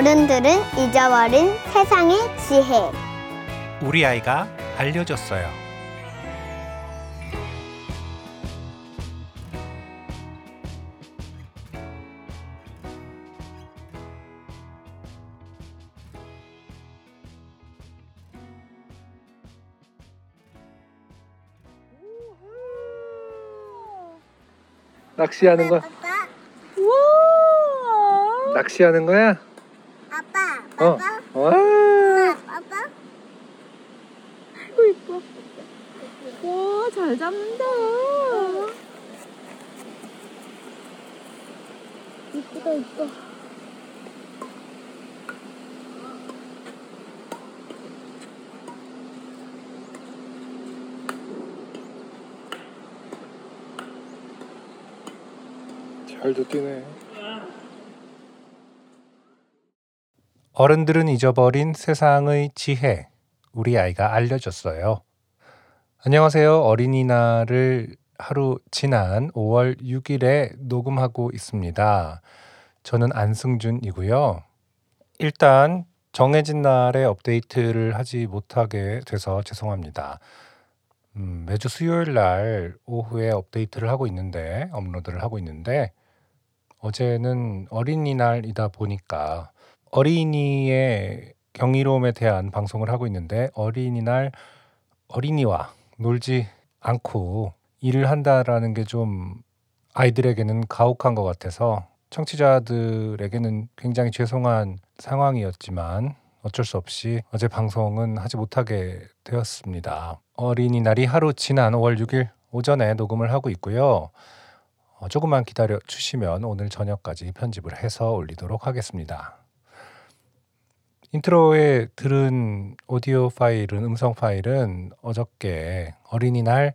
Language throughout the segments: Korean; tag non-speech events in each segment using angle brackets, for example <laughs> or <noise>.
어른들은 잊어버린 세상의 지혜. 우리 아이가 알려줬어요. 낚시하는 거. 낚시하는 거야? 아빠, 어. 아빠, 와. 아빠. 아이고 이뻐. 와, 잘 잡는다. 이쁘다, 이뻐. 잘도 뛰네. 어른들은 잊어버린 세상의 지혜. 우리 아이가 알려줬어요. 안녕하세요. 어린이날을 하루 지난 5월 6일에 녹음하고 있습니다. 저는 안승준이고요. 일단 정해진 날에 업데이트를 하지 못하게 돼서 죄송합니다. 음, 매주 수요일 날 오후에 업데이트를 하고 있는데 업로드를 하고 있는데 어제는 어린이날이다 보니까 어린이의 경이로움에 대한 방송을 하고 있는데 어린이날 어린이와 놀지 않고 일을 한다라는 게 좀 아이들에게는 가혹한 것 같아서 청취자들에게는 굉장히 죄송한 상황이었지만 어쩔 수 없이 어제 방송은 하지 못하게 되었습니다. 어린이날이 하루 지난 5월 6일 오전에 녹음을 하고 있고요. 어, 조금만 기다려 주시면 오늘 저녁까지 편집을 해서 올리도록 하겠습니다. 인트로에 들은 오디오 파일은 음성 파일은 어저께 어린이날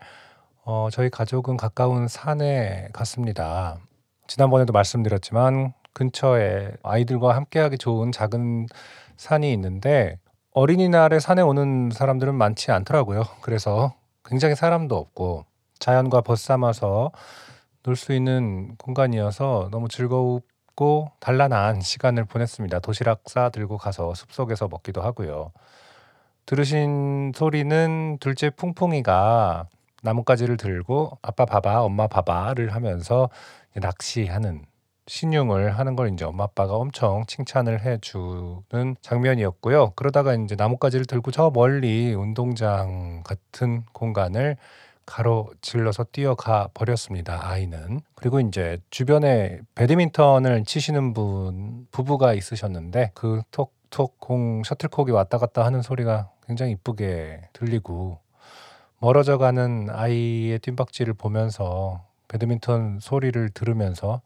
어, 저희 가족은 가까운 산에 갔습니다. 지난번에도 말씀드렸지만 근처에 아이들과 함께하기 좋은 작은 산이 있는데 어린이날에 산에 오는 사람들은 많지 않더라고요. 그래서 굉장히 사람도 없고 자연과 벗삼아서 놀 수 있는 공간이어서 너무 즐겁 고 단란한 시간을 보냈습니다. 도시락 싸 들고 가서 숲속에서 먹기도 하고요. 들으신 소리는 둘째 풍풍이가 나뭇가지를 들고 아빠 봐봐, 엄마 봐봐를 하면서 낚시하는 신용을 하는 걸 이제 엄마 아빠가 엄청 칭찬을 해주는 장면이었고요. 그러다가 이제 나뭇가지를 들고 저 멀리 운동장 같은 공간을 가로질러서 뛰어가 버렸습니다. 아이는 그리고 이제 주변에 배드민턴을 치시는 분 부부가 있으셨는데 그 톡톡 공 셔틀콕이 왔다 갔다 하는 소리가 굉장히 이쁘게 들리고 멀어져 가는 아이의 뜀박질을 보면서 배드민턴 소리를 들으면서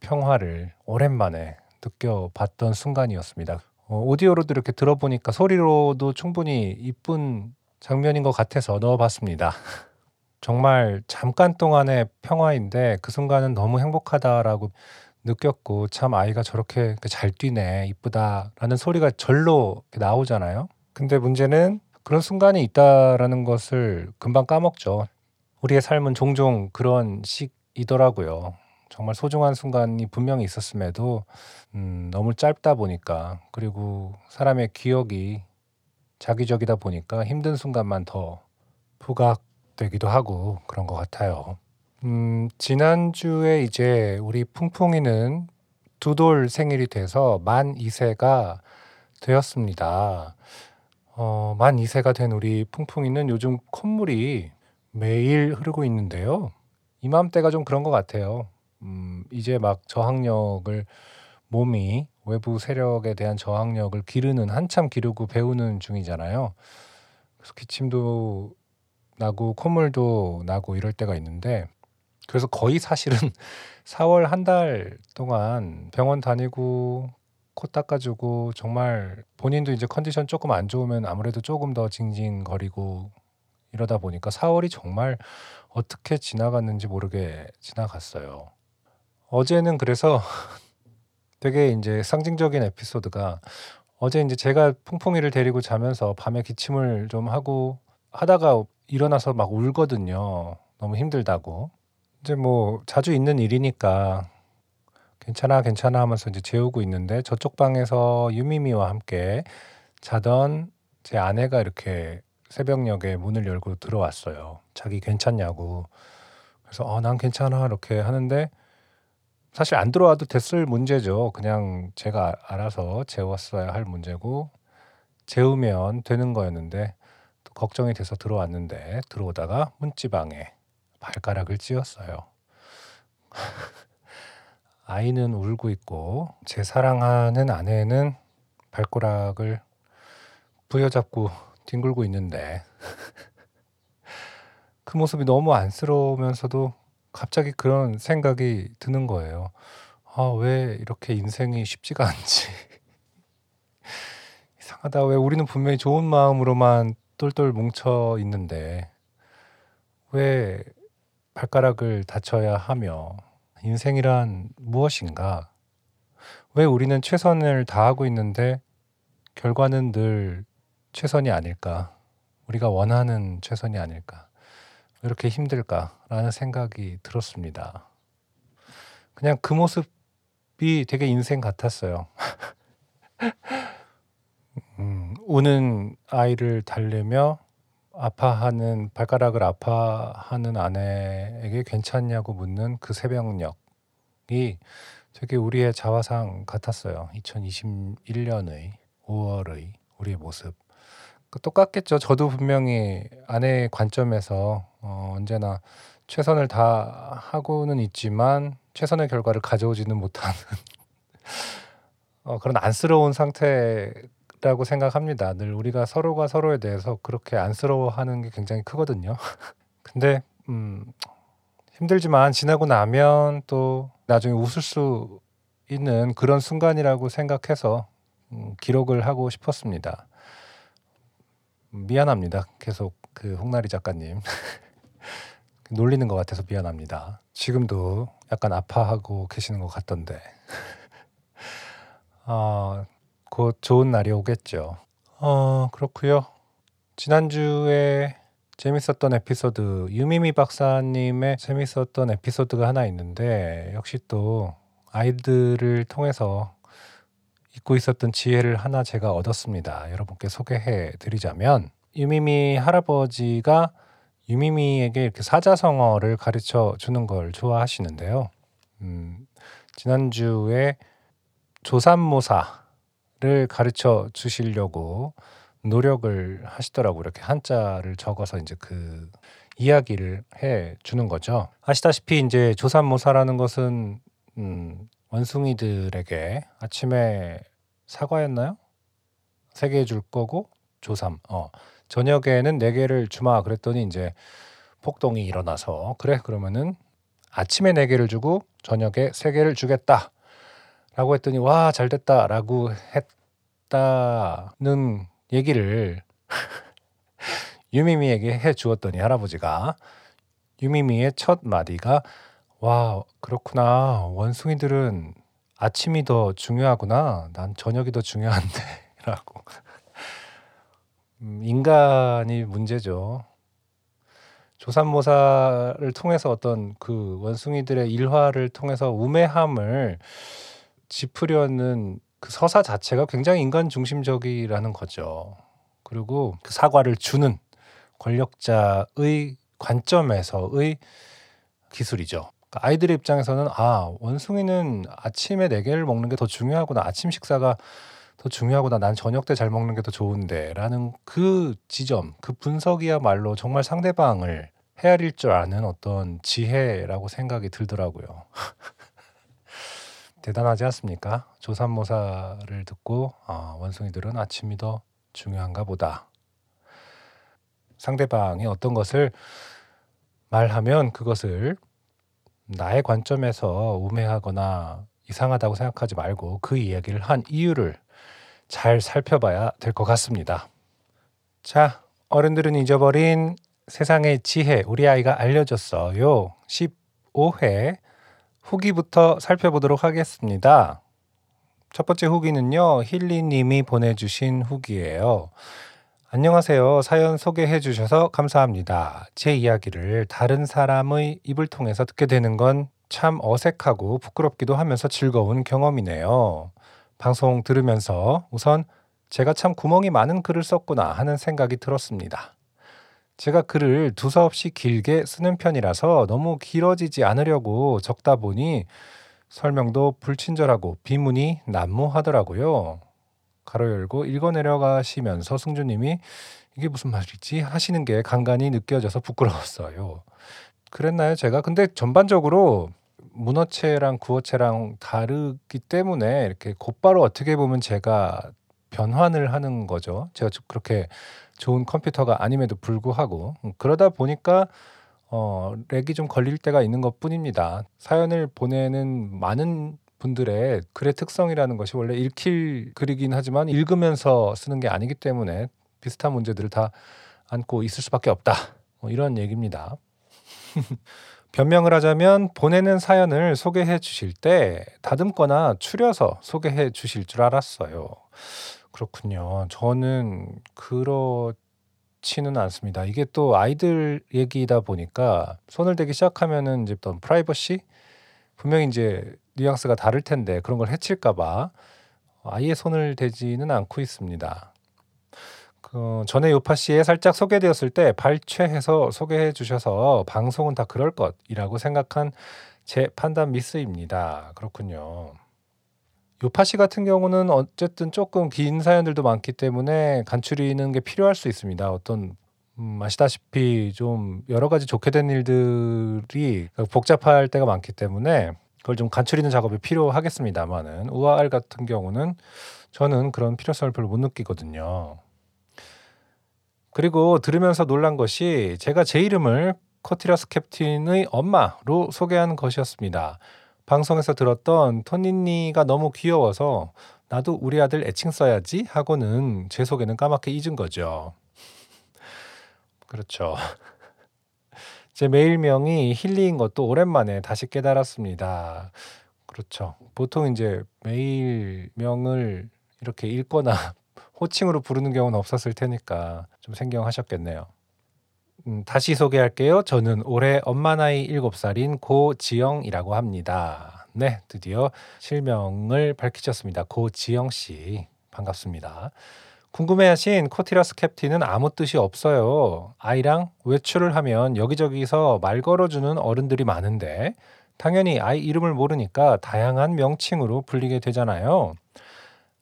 평화를 오랜만에 느껴봤던 순간이었습니다. 어, 오디오로도 이렇게 들어보니까 소리로도 충분히 이쁜 장면인 것 같아서 넣어봤습니다. <laughs> 정말 잠깐 동안의 평화인데 그 순간은 너무 행복하다라고 느꼈고 참 아이가 저렇게 잘 뛰네 이쁘다라는 소리가 절로 나오잖아요. 근데 문제는 그런 순간이 있다라는 것을 금방 까먹죠. 우리의 삶은 종종 그런 식이더라고요. 정말 소중한 순간이 분명히 있었음에도 음, 너무 짧다 보니까 그리고 사람의 기억이 자기적이다 보니까 힘든 순간만 더 부각 되기도 하고 그런 것 같아요. 음, 지난주에 이제 우리 풍풍이는 두 돌 생일이 돼서 만 2세가 되었습니다. 어, 만 2세가 된 우리 풍풍이는 요즘 콧물이 매일 흐르고 있는데요. 이맘때가 좀 그런 것 같아요. 음, 이제 막 저항력을 몸이 외부 세력에 대한 저항력을 기르는 한참 기르고 배우는 중이잖아요. 그래서 기침도 나고 콧물도 나고 이럴 때가 있는데 그래서 거의 사실은 <laughs> 4월 한 달 동안 병원 다니고 코 닦아주고 정말 본인도 이제 컨디션 조금 안 좋으면 아무래도 조금 더 징징거리고 이러다 보니까 4월이 정말 어떻게 지나갔는지 모르게 지나갔어요. 어제는 그래서 <laughs> 되게 이제 상징적인 에피소드가 어제 이제 제가 풍풍이를 데리고 자면서 밤에 기침을 좀 하고 하다가 일어나서 막 울거든요. 너무 힘들다고. 이제 뭐 자주 있는 일이니까 괜찮아 괜찮아 하면서 이제 재우고 있는데 저쪽 방에서 유미미와 함께 자던 제 아내가 이렇게 새벽녘에 문을 열고 들어왔어요. 자기 괜찮냐고. 그래서 어, 난 괜찮아 이렇게 하는데 사실 안 들어와도 됐을 문제죠. 그냥 제가 알아서 재웠어야 할 문제고 재우면 되는 거였는데 또 걱정이 돼서 들어왔는데 들어오다가 문지방에 발가락을 찧었어요. <laughs> 아이는 울고 있고 제 사랑하는 아내는 발가락을 부여잡고 뒹굴고 있는데 <laughs> 그 모습이 너무 안쓰러우면서도 갑자기 그런 생각이 드는 거예요. 아, 왜 이렇게 인생이 쉽지가 않지? <laughs> 이상하다. 왜 우리는 분명히 좋은 마음으로만 똘똘 뭉쳐 있는데 왜 발가락을 다쳐야 하며 인생이란 무엇인가? 왜 우리는 최선을 다하고 있는데 결과는 늘 최선이 아닐까? 우리가 원하는 최선이 아닐까? 왜 이렇게 힘들까라는 생각이 들었습니다. 그냥 그 모습이 되게 인생 같았어요. <laughs> 음, 우는 아이를 달래며 아파하는 발가락을 아파하는 아내에게 괜찮냐고 묻는 그 새벽녘이 되게 우리의 자화상 같았어요. 2021년의 5월의 우리의 모습. 그 똑같겠죠. 저도 분명히 아내의 관점에서 어, 언제나 최선을 다 하고는 있지만 최선의 결과를 가져오지는 못하는 <laughs> 어, 그런 안쓰러운 상태 라고 생각합니다. 늘 우리가 서로가 서로에 대해서 그렇게 안쓰러워하는 게 굉장히 크거든요. <laughs> 근데 음, 힘들지만 지나고 나면 또 나중에 웃을 수 있는 그런 순간이라고 생각해서 음, 기록을 하고 싶었습니다. 미안합니다. 계속 그 홍나리 작가님 <laughs> 놀리는 것 같아서 미안합니다. 지금도 약간 아파하고 계시는 것 같던데. <laughs> 아, 곧 좋은 날이 오겠죠. 어, 그렇고요. 지난주에 재밌었던 에피소드 유미미 박사님의 재밌었던 에피소드가 하나 있는데 역시 또 아이들을 통해서 잊고 있었던 지혜를 하나 제가 얻었습니다. 여러분께 소개해 드리자면 유미미 할아버지가 유미미에게 이렇게 사자성어를 가르쳐 주는 걸 좋아하시는데요. 음, 지난주에 조산모사 를 가르쳐 주시려고 노력을 하시더라고 이렇게 한자를 적어서 이제 그 이야기를 해 주는 거죠. 아시다시피 이제 조산모사라는 것은 음, 원숭이들에게 아침에 사과였나요? 세개줄 거고 조삼. 어. 저녁에는 네 개를 주마 그랬더니 이제 폭동이 일어나서 그래 그러면은 아침에 네 개를 주고 저녁에 세 개를 주겠다. 라고 했더니 와 잘 됐다 라고 했다는 얘기를 <laughs> 유미미에게 해 주었더니 할아버지가 유미미의 첫 마디가 와 그렇구나. 원숭이들은 아침이 더 중요하구나. 난 저녁이 더 중요한데 라고. <laughs> 음, 인간이 문제죠. 조산모사를 통해서 어떤 그 원숭이들의 일화를 통해서 우매함을 짚으려는 그 서사 자체가 굉장히 인간 중심적이라는 거죠. 그리고 그 사과를 주는 권력자의 관점에서의 기술이죠. 그러니까 아이들의 입장에서는 아 원숭이는 아침에 네 개를 먹는 게 더 중요하구나 아침 식사가 더 중요하구나 난 저녁 때 잘 먹는 게 더 좋은데라는 그 지점 그 분석이야말로 정말 상대방을 헤아릴 줄 아는 어떤 지혜라고 생각이 들더라고요. <laughs> 대단하지 않습니까? 조산모사를 듣고 아, 원숭이들은 아침이 더 중요한가 보다. 상대방이 어떤 것을 말하면 그것을 나의 관점에서 우매하거나 이상하다고 생각하지 말고 그 이야기를 한 이유를 잘 살펴봐야 될 것 같습니다. 자, 어른들은 잊어버린 세상의 지혜 우리 아이가 알려줬어요. 15회 후기부터 살펴보도록 하겠습니다. 첫 번째 후기는요, 힐리님이 보내주신 후기예요. 안녕하세요. 사연 소개해 주셔서 감사합니다. 제 이야기를 다른 사람의 입을 통해서 듣게 되는 건 참 어색하고 부끄럽기도 하면서 즐거운 경험이네요. 방송 들으면서 우선 제가 참 구멍이 많은 글을 썼구나 하는 생각이 들었습니다. 제가 글을 두서없이 길게 쓰는 편이라서 너무 길어지지 않으려고 적다 보니 설명도 불친절하고 비문이 난무하더라고요. 가로 열고 읽어 내려가시면서 승주님이 이게 무슨 말이지 하시는 게 간간히 느껴져서 부끄러웠어요. 그랬나요, 제가? 근데 전반적으로 문어체랑 구어체랑 다르기 때문에 이렇게 곧바로 어떻게 보면 제가 변환을 하는 거죠. 제가 그렇게 좋은 컴퓨터가 아님에도 불구하고 음, 그러다 보니까 어, 렉이 좀 걸릴 때가 있는 것 뿐입니다. 사연을 보내는 많은 분들의 글의 특성이라는 것이 원래 읽힐 글이긴 하지만 읽으면서 쓰는 게 아니기 때문에 비슷한 문제들을 다 안고 있을 수밖에 없다. 뭐 이런 얘기입니다. <laughs> 변명을 하자면 보내는 사연을 소개해 주실 때 다듬거나 추려서 소개해 주실 줄 알았어요. 그렇군요. 저는 그렇지는 않습니다. 이게 또 아이들 얘기다 보니까 손을 대기 시작하면은 이제 어떤 프라이버시 분명히 이제 뉘앙스가 다를 텐데 그런 걸 해칠까 봐 아예 손을 대지는 않고 있습니다. 그 전에 요파 씨에 살짝 소개되었을 때 발췌해서 소개해 주셔서 방송은 다 그럴 것이라고 생각한 제 판단 미스입니다. 그렇군요. 요파 씨 같은 경우는 어쨌든 조금 긴 사연들도 많기 때문에 간추리는 게 필요할 수 있습니다. 어떤 음, 아시다시피 좀 여러 가지 좋게 된 일들이 복잡할 때가 많기 때문에 그걸 좀 간추리는 작업이 필요하겠습니다만은 우아알 같은 경우는 저는 그런 필요성을 별로 못 느끼거든요. 그리고 들으면서 놀란 것이 제가 제 이름을 코티라스 캡틴의 엄마로 소개한 것이었습니다. 방송에서 들었던 토니니가 너무 귀여워서 나도 우리 아들 애칭 써야지 하고는 제 소개는 까맣게 잊은 거죠. 그렇죠. <laughs> 제 메일명이 힐리인 것도 오랜만에 다시 깨달았습니다. 그렇죠. 보통 이제 메일명을 이렇게 읽거나 <laughs> 호칭으로 부르는 경우는 없었을 테니까 좀 생경하셨겠네요. 음, 다시 소개할게요. 저는 올해 엄마 나이 7살인 고지영이라고 합니다. 네, 드디어 실명을 밝히셨습니다. 고지영 씨. 반갑습니다. 궁금해하신 코티라스 캡틴은 아무 뜻이 없어요. 아이랑 외출을 하면 여기저기서 말 걸어주는 어른들이 많은데 당연히 아이 이름을 모르니까 다양한 명칭으로 불리게 되잖아요.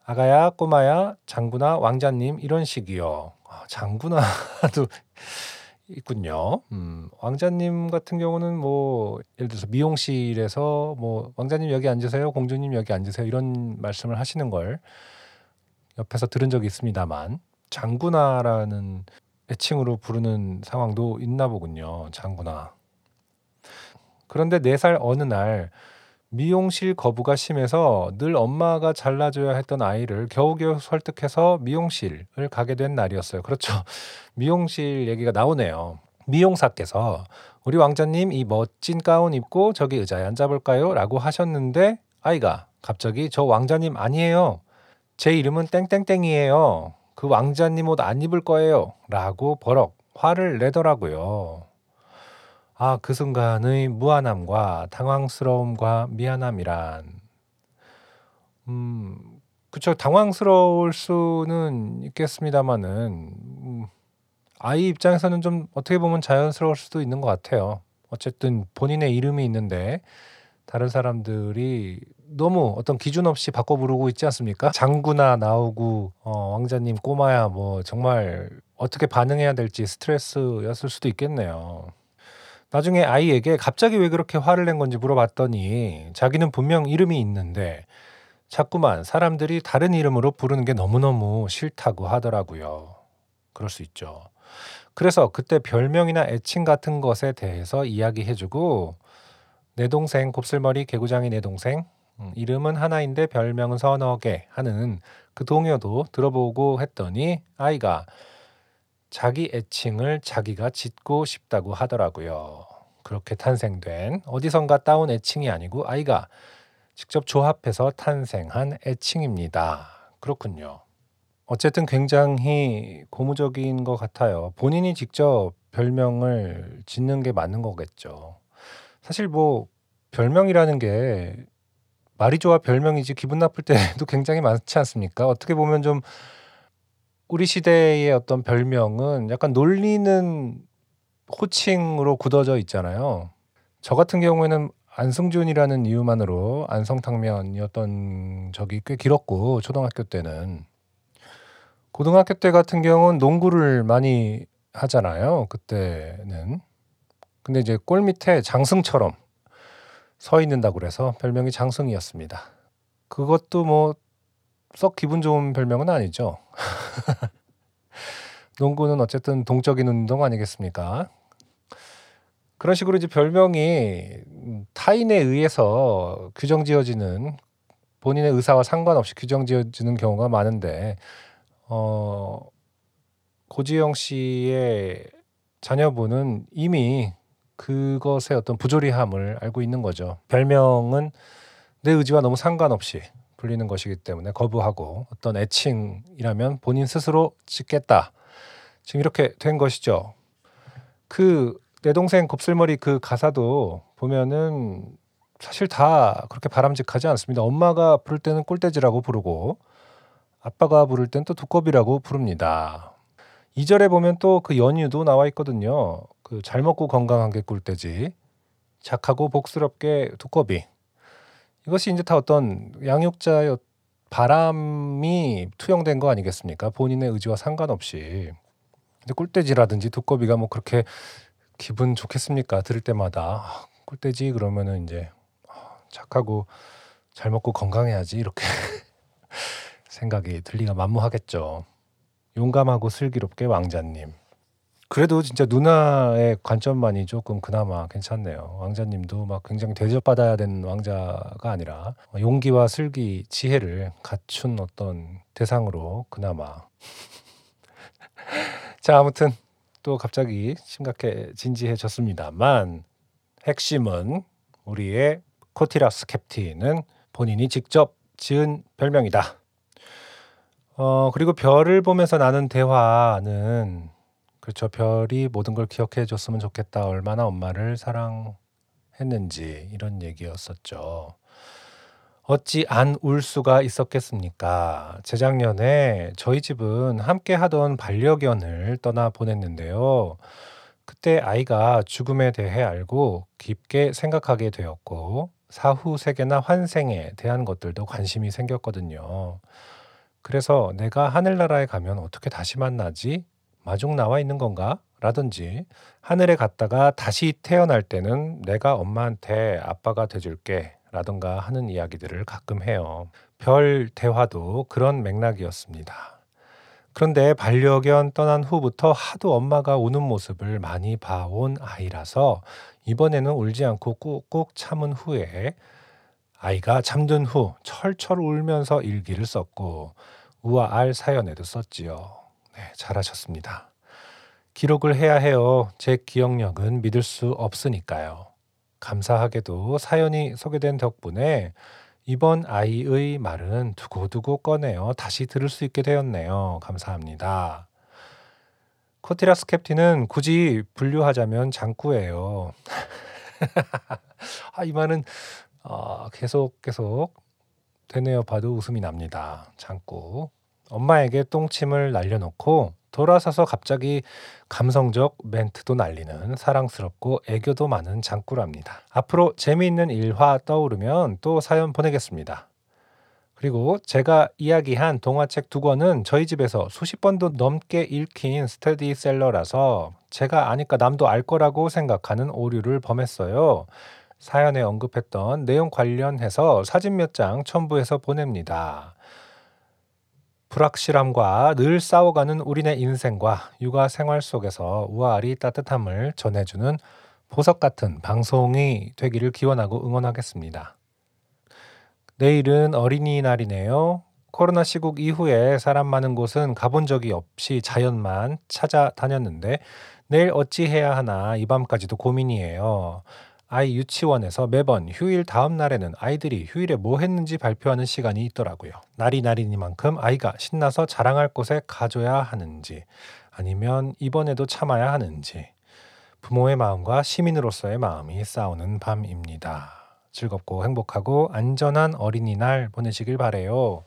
아가야, 꼬마야, 장군아, 왕자님 이런 식이요. 아, 장군아도 있군요. 음, 왕자님 같은 경우는 뭐 예를 들어서 미용실에서 뭐 왕자님 여기 앉으세요, 공주님 여기 앉으세요 이런 말씀을 하시는 걸 옆에서 들은 적이 있습니다만 장군아라는 애칭으로 부르는 상황도 있나 보군요. 장군아. 그런데 네 살 어느 날 미용실 거부가 심해서 늘 엄마가 잘라줘야 했던 아이를 겨우겨우 설득해서 미용실을 가게 된 날이었어요. 그렇죠. <laughs> 미용실 얘기가 나오네요. 미용사께서 우리 왕자님 이 멋진 가운 입고 저기 의자에 앉아볼까요? 라고 하셨는데 아이가 갑자기 저 왕자님 아니에요. 제 이름은 땡땡땡이에요. 그 왕자님 옷 안 입을 거예요. 라고 버럭 화를 내더라고요. 아, 그 순간의 무안함과 당황스러움과 미안함이란 음, 그쵸 당황스러울 수는 있겠습니다만은 음, 아이 입장에서는 좀 어떻게 보면 자연스러울 수도 있는 것 같아요. 어쨌든 본인의 이름이 있는데 다른 사람들이 너무 어떤 기준 없이 바꿔 부르고 있지 않습니까? 장구나 나오고 어, 왕자님 꼬마야 뭐 정말 어떻게 반응해야 될지 스트레스였을 수도 있겠네요. 나중에 아이에게 갑자기 왜 그렇게 화를 낸 건지 물어봤더니 자기는 분명 이름이 있는데 자꾸만 사람들이 다른 이름으로 부르는 게 너무너무 싫다고 하더라고요. 그럴 수 있죠. 그래서 그때 별명이나 애칭 같은 것에 대해서 이야기해주고 내 동생 곱슬머리 개구장이 내 동생 음, 이름은 하나인데 별명은 서너 개 하는 그 동요도 들어보고 했더니 아이가 자기 애칭을 자기가 짓고 싶다고 하더라고요. 그렇게 탄생된 어디선가 따온 애칭이 아니고 아이가 직접 조합해서 탄생한 애칭입니다. 그렇군요. 어쨌든 굉장히 고무적인 것 같아요. 본인이 직접 별명을 짓는 게 맞는 거겠죠. 사실 뭐 별명이라는 게 말이 좋아 별명이지 기분 나쁠 때도 <laughs> 굉장히 많지 않습니까? 어떻게 보면 좀 우리 시대의 어떤 별명은 약간 놀리는 호칭으로 굳어져 있잖아요. 저 같은 경우에는 안승준이라는 이유만으로 안성탕면이었던 적이 꽤 길었고 초등학교 때는 고등학교 때 같은 경우는 농구를 많이 하잖아요. 그때는 근데 이제 골 밑에 장승처럼 서 있는다고 그래서 별명이 장승이었습니다. 그것도 뭐 썩 기분 좋은 별명은 아니죠. <laughs> 농구는 어쨌든 동적인 운동 아니겠습니까? 그런 식으로 이제 별명이 타인에 의해서 규정 지어지는 본인의 의사와 상관없이 규정 지어지는 경우가 많은데 어 고지영 씨의 자녀분은 이미 그것의 어떤 부조리함을 알고 있는 거죠. 별명은 내 의지와 너무 상관없이 불리는 것이기 때문에 거부하고 어떤 애칭이라면 본인 스스로 짓겠다. 지금 이렇게 된 것이죠. 그 내 동생 곱슬머리 그 가사도 보면은 사실 다 그렇게 바람직하지 않습니다. 엄마가 부를 때는 꼴대지라고 부르고 아빠가 부를 땐 또 두꺼비라고 부릅니다. 2절에 보면 또 그 연유도 나와 있거든요. 그 잘 먹고 건강한 게 꿀돼지, 착하고 복스럽게 두꺼비. 이것이 이제 다 어떤 양육자의 바람이 투영된 거 아니겠습니까? 본인의 의지와 상관없이. 근데 꿀돼지라든지 두꺼비가 뭐 그렇게 기분 좋겠습니까? 들을 때마다 아, 꿀돼지 그러면은 이제 아, 착하고 잘 먹고 건강해야지 이렇게 <laughs> 생각이 들리가 만무하겠죠. 용감하고 슬기롭게 왕자님. 그래도 진짜 누나의 관점만이 조금 그나마 괜찮네요. 왕자님도 막 굉장히 대접받아야 되는 왕자가 아니라 용기와 슬기, 지혜를 갖춘 어떤 대상으로 그나마. <laughs> 자, 아무튼 또 갑자기 심각해 진지해졌습니다만 핵심은 우리의 코티라스 캡틴은 본인이 직접 지은 별명이다. 어, 그리고 별을 보면서 나눈 대화는 그렇죠. 별이 모든 걸 기억해 줬으면 좋겠다. 얼마나 엄마를 사랑했는지 이런 얘기였었죠. 어찌 안 울 수가 있었겠습니까? 재작년에 저희 집은 함께 하던 반려견을 떠나 보냈는데요. 그때 아이가 죽음에 대해 알고 깊게 생각하게 되었고, 사후 세계나 환생에 대한 것들도 관심이 생겼거든요. 그래서 내가 하늘나라에 가면 어떻게 다시 만나지? 마중 나와 있는 건가? 라든지, 하늘에 갔다가 다시 태어날 때는 내가 엄마한테 아빠가 돼줄게. 라든가 하는 이야기들을 가끔 해요. 별 대화도 그런 맥락이었습니다. 그런데 반려견 떠난 후부터 하도 엄마가 우는 모습을 많이 봐온 아이라서 이번에는 울지 않고 꾹꾹 참은 후에 아이가 잠든 후 철철 울면서 일기를 썼고 우와 알 사연에도 썼지요. 네, 잘하셨습니다. 기록을 해야 해요. 제 기억력은 믿을 수 없으니까요. 감사하게도 사연이 소개된 덕분에 이번 아이의 말은 두고두고 꺼내어 다시 들을 수 있게 되었네요. 감사합니다. 코티라스 캡틴은 굳이 분류하자면 장꾸예요. <laughs> 아, 이 말은 어, 계속 계속 되뇌어 봐도 웃음이 납니다. 장꾸. 엄마에게 똥침을 날려놓고 돌아서서 갑자기 감성적 멘트도 날리는 사랑스럽고 애교도 많은 장꾸랍니다. 앞으로 재미있는 일화 떠오르면 또 사연 보내겠습니다. 그리고 제가 이야기한 동화책 두 권은 저희 집에서 수십 번도 넘게 읽힌 스테디셀러라서 제가 아니까 남도 알 거라고 생각하는 오류를 범했어요. 사연에 언급했던 내용 관련해서 사진 몇 장 첨부해서 보냅니다. 불확실함과 늘 싸워가는 우리네 인생과 육아 생활 속에서 우아리 따뜻함을 전해주는 보석 같은 방송이 되기를 기원하고 응원하겠습니다. 내일은 어린이날이네요. 코로나 시국 이후에 사람 많은 곳은 가본 적이 없이 자연만 찾아다녔는데 내일 어찌 해야 하나 이 밤까지도 고민이에요. 아이 유치원에서 매번 휴일 다음 날에는 아이들이 휴일에 뭐 했는지 발표하는 시간이 있더라고요. 날이 날이니만큼 아이가 신나서 자랑할 곳에 가줘야 하는지 아니면 이번에도 참아야 하는지 부모의 마음과 시민으로서의 마음이 싸우는 밤입니다. 즐겁고 행복하고 안전한 어린이날 보내시길 바래요.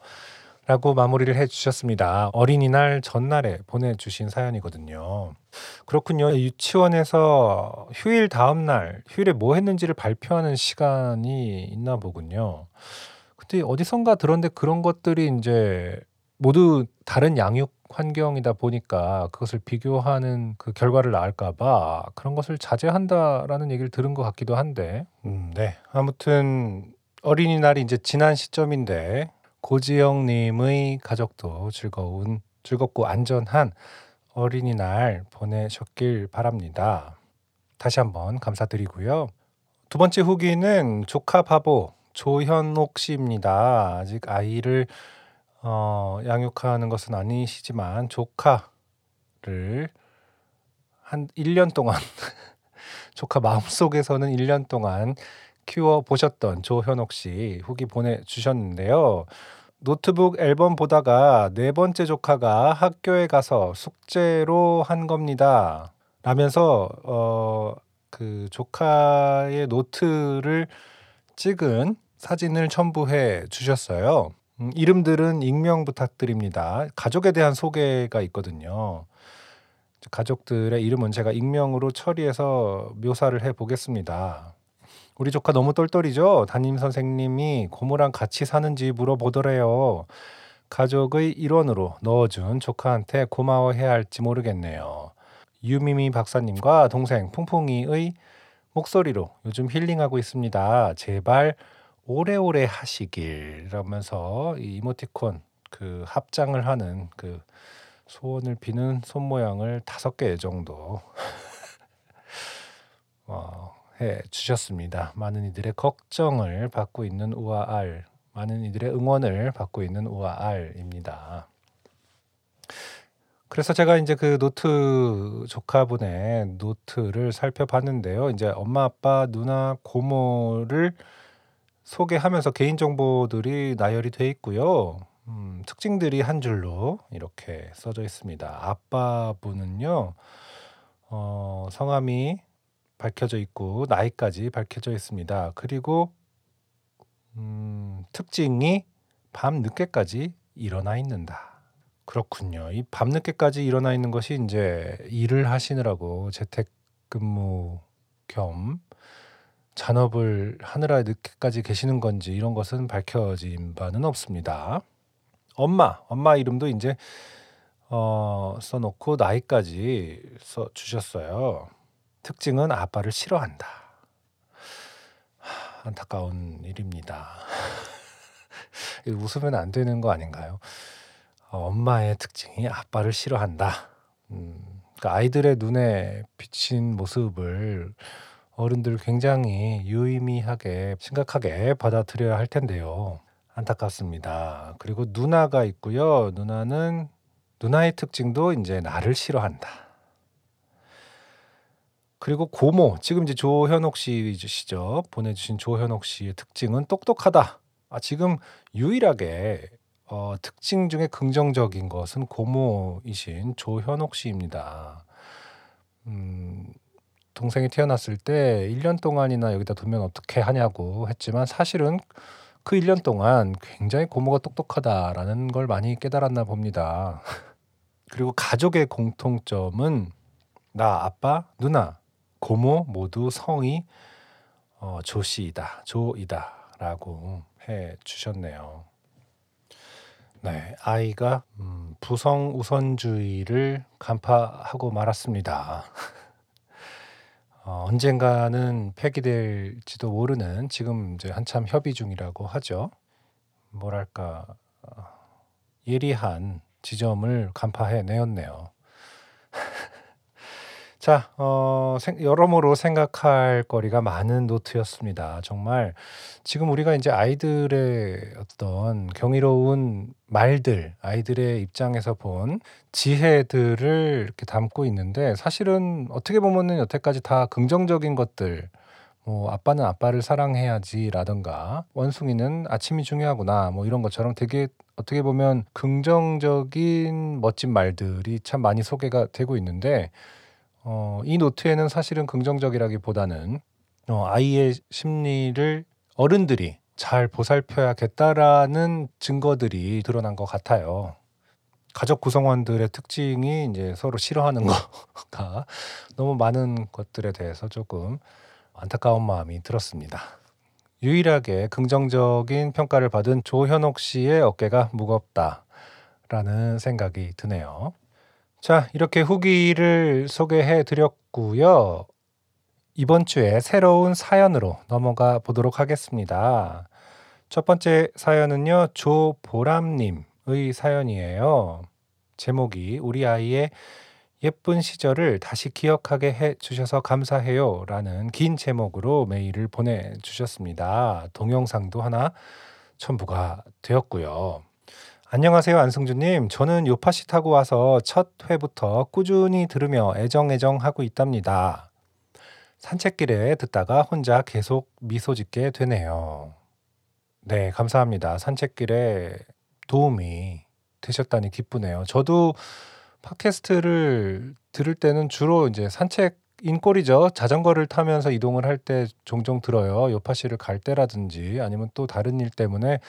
라고 마무리를 해주셨습니다. 어린이날 전날에 보내주신 사연이거든요. 그렇군요. 유치원에서 휴일 다음날, 휴일에 뭐 했는지를 발표하는 시간이 있나 보군요. 근데 어디선가 들었는데 그런 것들이 이제 모두 다른 양육 환경이다 보니까 그것을 비교하는 그 결과를 낳을까봐 그런 것을 자제한다라는 얘기를 들은 것 같기도 한데, 음, 네. 아무튼 어린이날이 이제 지난 시점인데 고지영님의 가족도 즐거운, 즐겁고 안전한 어린이날 보내셨길 바랍니다. 다시 한번 감사드리고요. 두 번째 후기는 조카 바보 조현옥 씨입니다. 아직 아이를 어, 양육하는 것은 아니시지만 조카를 한 1년 동안 <laughs> 조카 마음속에서는 1년 동안 키워 보셨던 조현옥 씨 후기 보내 주셨는데요. 노트북 앨범 보다가 네 번째 조카가 학교에 가서 숙제로 한 겁니다. 라면서 어, 그 조카의 노트를 찍은 사진을 첨부해 주셨어요. 음, 이름들은 익명 부탁드립니다. 가족에 대한 소개가 있거든요. 가족들의 이름은 제가 익명으로 처리해서 묘사를 해 보겠습니다. 우리 조카 너무 똘똘이죠? 담임 선생님이 고모랑 같이 사는지 물어보더래요. 가족의 일원으로 넣어준 조카한테 고마워해야 할지 모르겠네요. 유미미 박사님과 동생 풍풍이의 목소리로 요즘 힐링하고 있습니다. 제발 오래오래 하시길 이러면서 이 이모티콘 그 합장을 하는 그 소원을 비는 손 모양을 다섯 개 정도 <laughs> 어, 해 주셨습니다. 많은 이들의 걱정을 받고 있는 우아알, 많은 이들의 응원을 받고 있는 우아알입니다. 그래서 제가 이제 그 노트 조카분의 노트를 살펴봤는데요. 이제 엄마, 아빠, 누나, 고모를 소개하면서 개인 정보들이 나열이 돼 있고요. 음, 특징들이 한 줄로 이렇게 써져 있습니다. 아빠분은요, 어, 성함이 밝혀져 있고 나이까지 밝혀져 있습니다. 그리고 음, 특징이 밤 늦게까지 일어나 있는다. 그렇군요. 이 밤 늦게까지 일어나 있는 것이 이제 일을 하시느라고 재택근무 겸 잔업을 하느라 늦게까지 계시는 건지 이런 것은 밝혀진 바는 없습니다. 엄마, 엄마 이름도 이제 어, 써놓고 나이까지 써 주셨어요. 특징은 아빠를 싫어한다. 하, 안타까운 일입니다. <laughs> 웃으면 안 되는 거 아닌가요? 어, 엄마의 특징이 아빠를 싫어한다. 음, 그러니까 아이들의 눈에 비친 모습을 어른들 굉장히 유의미하게 심각하게 받아들여야 할 텐데요. 안타깝습니다. 그리고 누나가 있고요. 누나는 누나의 특징도 이제 나를 싫어한다. 그리고 고모, 지금 이제 조현옥 씨시죠. 보내주신 조현옥 씨의 특징은 똑똑하다. 아, 지금 유일하게 어, 특징 중에 긍정적인 것은 고모이신 조현옥 씨입니다. 음, 동생이 태어났을 때 1년 동안이나 여기다 두면 어떻게 하냐고 했지만 사실은 그 1년 동안 굉장히 고모가 똑똑하다라는 걸 많이 깨달았나 봅니다. <laughs> 그리고 가족의 공통점은 나, 아빠, 누나, 고모 모두 성이 어, 조씨이다, 조이다라고 해 주셨네요. 네, 아이가 음, 부성 우선주의를 간파하고 말았습니다. <laughs> 어, 언젠가는 폐기될지도 모르는 지금 이제 한참 협의 중이라고 하죠. 뭐랄까 어, 예리한 지점을 간파해 내었네요. <laughs> 자, 어, 생, 여러모로 생각할 거리가 많은 노트였습니다. 정말 지금 우리가 이제 아이들의 어떤 경이로운 말들, 아이들의 입장에서 본 지혜들을 이렇게 담고 있는데 사실은 어떻게 보면은 여태까지 다 긍정적인 것들, 뭐 아빠는 아빠를 사랑해야지라던가 원숭이는 아침이 중요하구나 뭐 이런 것처럼 되게 어떻게 보면 긍정적인 멋진 말들이 참 많이 소개가 되고 있는데 어, 이 노트에는 사실은 긍정적이라기보다는 어, 아이의 심리를 어른들이 잘 보살펴야겠다라는 증거들이 드러난 것 같아요. 가족 구성원들의 특징이 이제 서로 싫어하는 <laughs> 거가 너무 많은 것들에 대해서 조금 안타까운 마음이 들었습니다. 유일하게 긍정적인 평가를 받은 조현옥 씨의 어깨가 무겁다라는 생각이 드네요. 자, 이렇게 후기를 소개해 드렸고요. 이번 주에 새로운 사연으로 넘어가 보도록 하겠습니다. 첫 번째 사연은요, 조보람님의 사연이에요. 제목이 우리 아이의 예쁜 시절을 다시 기억하게 해 주셔서 감사해요. 라는 긴 제목으로 메일을 보내주셨습니다. 동영상도 하나 첨부가 되었고요. 안녕하세요, 안승주님. 저는 요파시 타고 와서 첫 회부터 꾸준히 들으며 애정애정 하고 있답니다. 산책길에 듣다가 혼자 계속 미소 짓게 되네요. 네, 감사합니다. 산책길에 도움이 되셨다니 기쁘네요. 저도 팟캐스트를 들을 때는 주로 이제 산책인 꼴이죠. 자전거를 타면서 이동을 할 때 종종 들어요. 요파시를 갈 때라든지 아니면 또 다른 일 때문에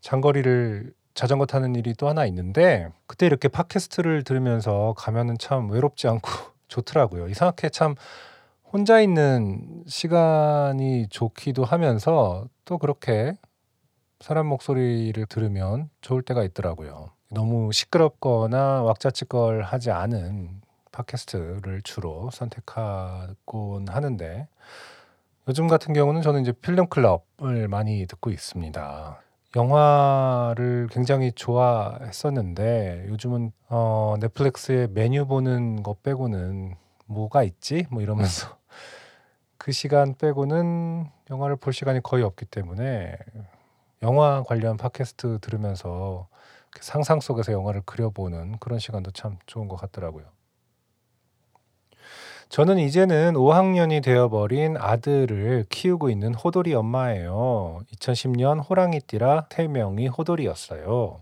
장거리를 자전거 타는 일이 또 하나 있는데 그때 이렇게 팟캐스트를 들으면서 가면은 참 외롭지 않고 <laughs> 좋더라고요. 이상하게 참 혼자 있는 시간이 좋기도 하면서 또 그렇게 사람 목소리를 들으면 좋을 때가 있더라고요. 너무 시끄럽거나 왁자지껄 하지 않은 팟캐스트를 주로 선택하곤 하는데 요즘 같은 경우는 저는 이제 필름 클럽을 많이 듣고 있습니다. 영화를 굉장히 좋아했었는데 요즘은 어, 넷플릭스에 메뉴 보는 거 빼고는 뭐가 있지? 뭐 이러면서 <laughs> 그 시간 빼고는 영화를 볼 시간이 거의 없기 때문에 영화 관련 팟캐스트 들으면서 상상 속에서 영화를 그려보는 그런 시간도 참 좋은 것 같더라고요. 저는 이제는 5학년이 되어버린 아들을 키우고 있는 호돌이 엄마예요. 2010년 호랑이띠라 태명이 호돌이였어요.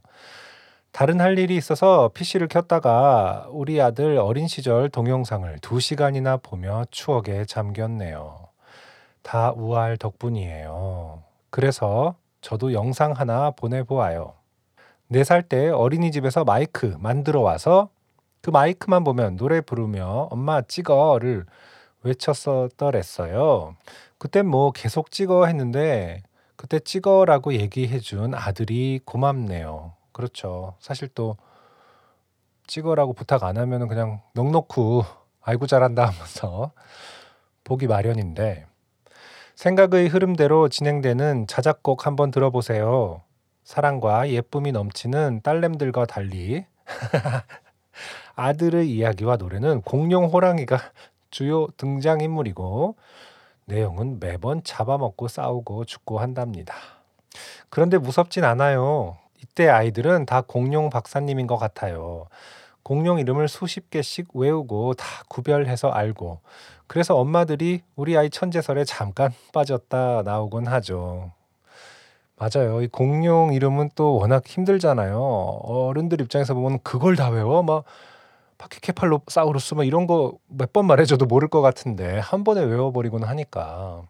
다른 할 일이 있어서 PC를 켰다가 우리 아들 어린 시절 동영상을 2시간이나 보며 추억에 잠겼네요. 다 우알 덕분이에요. 그래서 저도 영상 하나 보내보아요. 4살 때 어린이집에서 마이크 만들어 와서 그 마이크만 보면 노래 부르며 엄마 찍어를 외쳤었더랬어요. 그땐 뭐 계속 찍어 했는데 그때 찍어라고 얘기해 준 아들이 고맙네요. 그렇죠. 사실 또 찍어라고 부탁 안 하면 그냥 넉넉히 아이고 잘한다 하면서 보기 마련인데 생각의 흐름대로 진행되는 자작곡 한번 들어보세요. 사랑과 예쁨이 넘치는 딸내미들과 달리 <laughs> 아들의 이야기와 노래는 공룡 호랑이가 주요 등장인물이고 내용은 매번 잡아먹고 싸우고 죽고 한답니다. 그런데 무섭진 않아요. 이때 아이들은 다 공룡 박사님인 것 같아요. 공룡 이름을 수십 개씩 외우고 다 구별해서 알고 그래서 엄마들이 우리 아이 천재설에 잠깐 빠졌다 나오곤 하죠. 맞아요. 이 공룡 이름은 또 워낙 힘들잖아요. 어른들 입장에서 보면 그걸 다 외워? 막 파키케팔로사우루스 막 이런 거 몇 번 말해줘도 모를 것 같은데 한 번에 외워버리곤 하니까